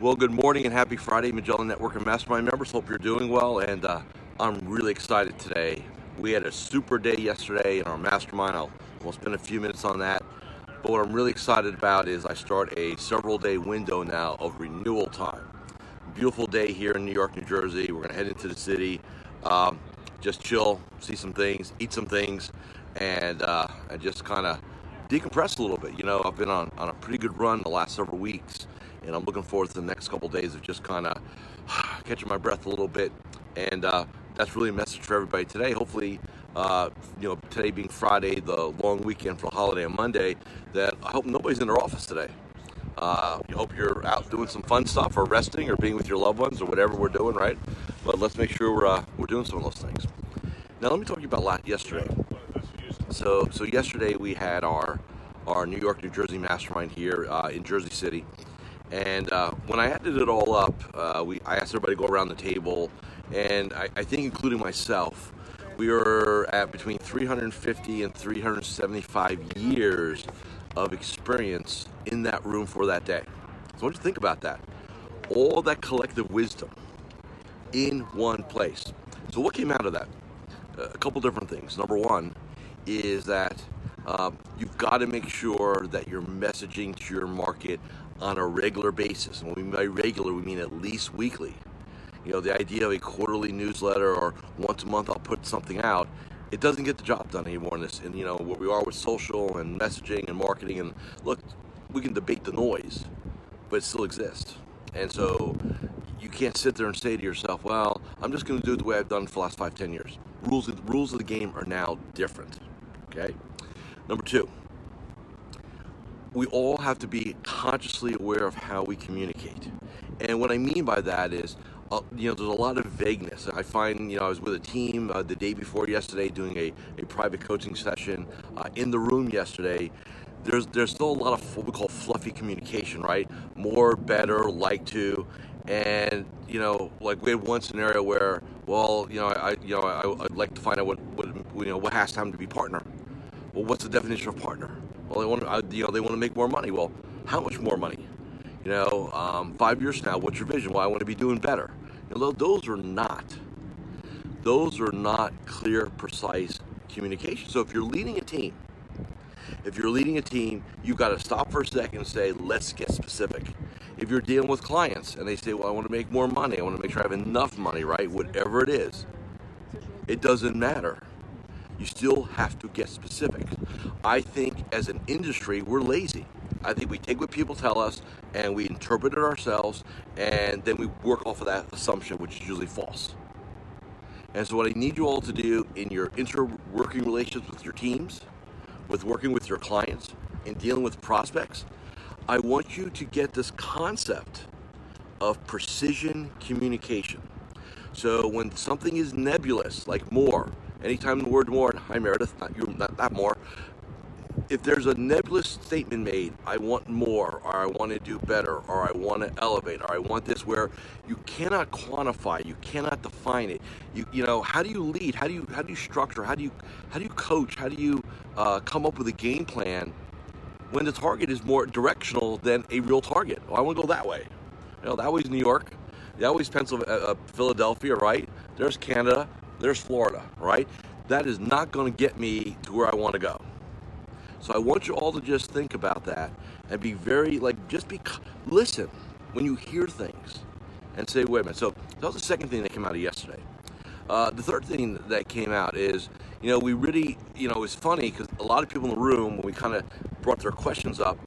Well, good morning and happy Friday, Magellan Network and Mastermind members. Hope you're doing well, and uh, I'm really excited today. We had a super day yesterday in our mastermind. I'll, we'll spend a few minutes on that. But what I'm really excited about is I start a several day window now of renewal time. Beautiful day here in New York, New Jersey. We're going to head into the city, um, just chill, see some things, eat some things, and, uh, and just kind of decompress a little bit. You know, I've been on, on a pretty good run the last several weeks and I'm looking forward to the next couple of days of just kind of catching my breath a little bit. And uh, that's really a message for everybody today. Hopefully, uh, you know, today being Friday, the long weekend for holiday on Monday, that I hope nobody's in their office today. Uh, I hope you're out doing some fun stuff or resting or being with your loved ones or whatever we're doing, right? But let's make sure we're, uh, we're doing some of those things. Now, let me talk to you about yesterday. So, so yesterday we had our our New York, New Jersey mastermind here uh, in Jersey City, and uh, when I added it all up, uh, we, I asked everybody to go around the table, and I, I, think, including myself, we were at between 350 and 375 years of experience in that room for that day. So, what do you think about that? All that collective wisdom in one place. So, what came out of that? A couple different things. Number one is that uh, you've got to make sure that you're messaging to your market on a regular basis. And when we by regular, we mean at least weekly. You know, the idea of a quarterly newsletter or once a month I'll put something out, it doesn't get the job done anymore in this. And you know, where we are with social and messaging and marketing. And look, we can debate the noise, but it still exists. And so you can't sit there and say to yourself, well, I'm just going to do it the way I've done for the last five, ten years. Rules, rules of the game are now different. Okay? Number two, we all have to be consciously aware of how we communicate. And what I mean by that is, uh, you know, there's a lot of vagueness. I find, you know, I was with a team uh, the day before yesterday doing a, a private coaching session uh, in the room yesterday. There's there's still a lot of what we call fluffy communication, right? More, better, like to, and you know, like we had one scenario where, well, you know, I you know I, would like to find out what, what you know what has time to be partner. Well, what's the definition of partner? Well, they want to, you know, they want to make more money. Well, how much more money? You know, um, five years now, what's your vision? Well, I want to be doing better. You know, those are not, those are not clear, precise communication. So if you're leading a team, if you're leading a team, you've got to stop for a second and say, let's get specific. If you're dealing with clients and they say, well, I want to make more money, I want to make sure I have enough money, right? Whatever it is, it doesn't matter you still have to get specific. I think as an industry, we're lazy. I think we take what people tell us and we interpret it ourselves, and then we work off of that assumption, which is usually false. And so, what I need you all to do in your inter-working relationships with your teams, with working with your clients, in dealing with prospects, I want you to get this concept of precision communication. So, when something is nebulous, like more, anytime the word more, hi Meredith, not you, not, not more. If there's a nebulous statement made, I want more, or I want to do better, or I want to elevate, or I want this, where you cannot quantify, you cannot define it. You you know how do you lead? How do you how do you structure? How do you how do you coach? How do you uh, come up with a game plan when the target is more directional than a real target? I want to go that way. You know that way's New York, that way's Pennsylvania, uh, uh, Philadelphia, right? There's Canada, there's Florida, right? That is not going to get me to where I want to go. So I want you all to just think about that and be very, like, just be, listen when you hear things and say, wait a minute. So that was the second thing that came out of yesterday. Uh, the third thing that came out is, you know, we really, you know, it's funny because a lot of people in the room, when we kind of brought their questions up,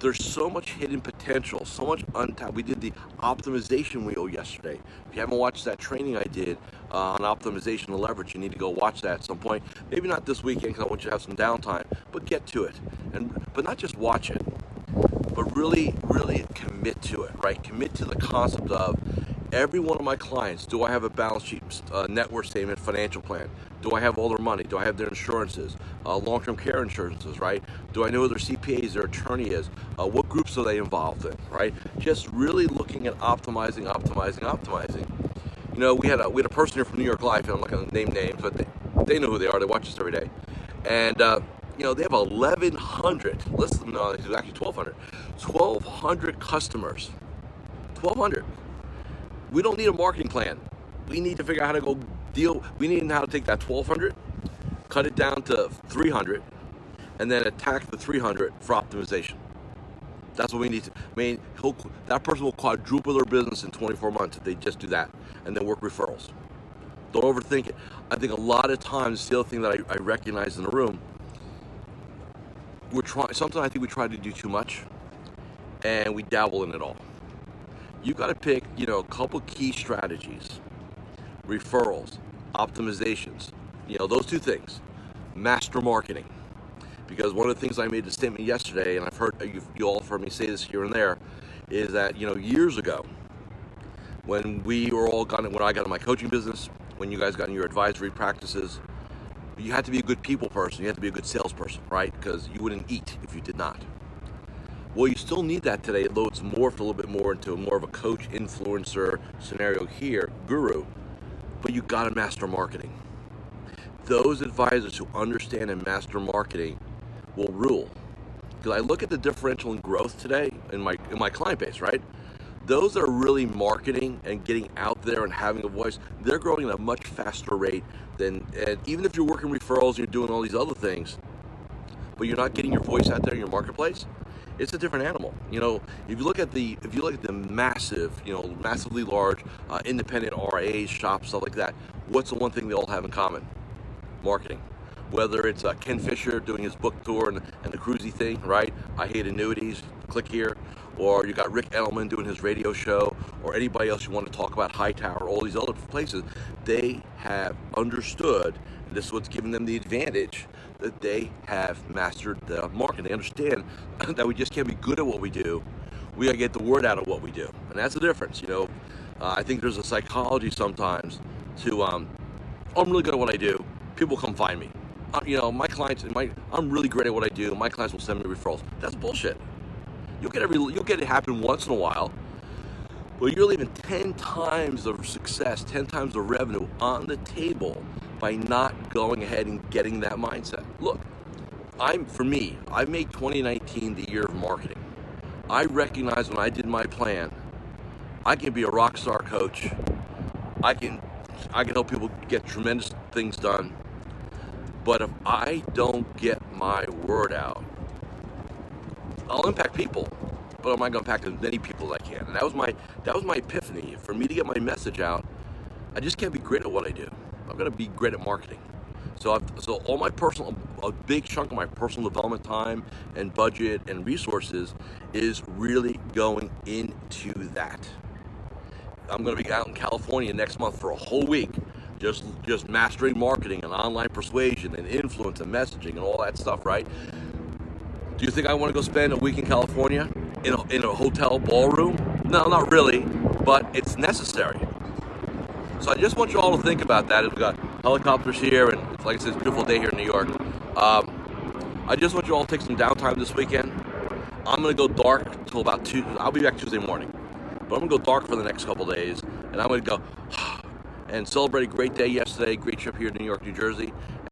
there's so much hidden potential, so much untapped. We did the optimization wheel yesterday. If you haven't watched that training I did uh, on optimization and leverage, you need to go watch that at some point. Maybe not this weekend because I want you to have some downtime, but get to it. And but not just watch it, but really, really commit to it. Right? Commit to the concept of every one of my clients. Do I have a balance sheet, uh, net worth statement, financial plan? Do I have all their money? Do I have their insurances, uh, long-term care insurances, right? Do I know who their CPAs, their attorney is? Uh, what groups are they involved in, right? Just really looking at optimizing, optimizing, optimizing. You know, we had a we had a person here from New York Life, and I'm not going to name names, but they, they know who they are. They watch us every day, and uh, you know they have 1,100. Listen, no, actually 1,200. 1,200 customers 1200. We don't need a marketing plan. We need to figure out how to go deal. We need to know how to take that 1200, cut it down to 300, and then attack the 300 for optimization. That's what we need to. I mean, that person will quadruple their business in 24 months if they just do that, and then work referrals. Don't overthink it. I think a lot of times the other thing that I, I recognize in the room, we're trying. Sometimes I think we try to do too much, and we dabble in it all. You've got to pick, you know, a couple key strategies, referrals, optimizations. You know, those two things. Master marketing because one of the things I made a statement yesterday, and I've heard uh, you, you all heard me say this here and there, is that you know years ago, when we were all got when I got in my coaching business, when you guys got in your advisory practices, you had to be a good people person. You had to be a good salesperson, right? Because you wouldn't eat if you did not. Well, you still need that today, though it's morphed a little bit more into more of a coach influencer scenario here, guru. But you got to master marketing. Those advisors who understand and master marketing will rule. Because I look at the differential in growth today in my in my client base, right? Those that are really marketing and getting out there and having a voice, they're growing at a much faster rate than and even if you're working referrals, you're doing all these other things, but you're not getting your voice out there in your marketplace, it's a different animal. You know, if you look at the if you look at the massive, you know, massively large uh, independent RAs, shops, stuff like that, what's the one thing they all have in common? Marketing whether it's uh, Ken Fisher doing his book tour and, and the cruisy thing, right? I hate annuities, click here. Or you got Ric Edelman doing his radio show, or anybody else you want to talk about Hightower, all these other places. They have understood, this is what's giving them the advantage, that they have mastered the market. They understand that we just can't be good at what we do. We got to get the word out of what we do. And that's the difference, you know. Uh, I think there's a psychology sometimes to, um, I'm really good at what I do. People come find me you know, my clients, my, I'm really great at what I do. My clients will send me referrals. That's bullshit. You'll get every, you'll get it happen once in a while, but you're leaving 10 times the success, 10 times the revenue on the table by not going ahead and getting that mindset. Look, I'm, for me, I made 2019 the year of marketing. I recognize when I did my plan, I can be a rock star coach. I can, I can help people get tremendous things done but if I don't get my word out, I'll impact people, but I'm not going to impact as many people as I can. And that was my that was my epiphany. For me to get my message out, I just can't be great at what I do. I'm going to be great at marketing. So, I've, so all my personal, a big chunk of my personal development time and budget and resources is really going into that. I'm going to be out in California next month for a whole week just just mastering marketing and online persuasion and influence and messaging and all that stuff, right? Do you think I want to go spend a week in California in a, in a hotel ballroom? No, not really, but it's necessary. So I just want you all to think about that. We've got helicopters here, and it's like I said, it's a beautiful day here in New York. Um, I just want you all to take some downtime this weekend. I'm gonna go dark till about two. I'll be back Tuesday morning, but I'm gonna go dark for the next couple days, and I'm gonna go and celebrate a great day yesterday, great trip here to New York, New Jersey.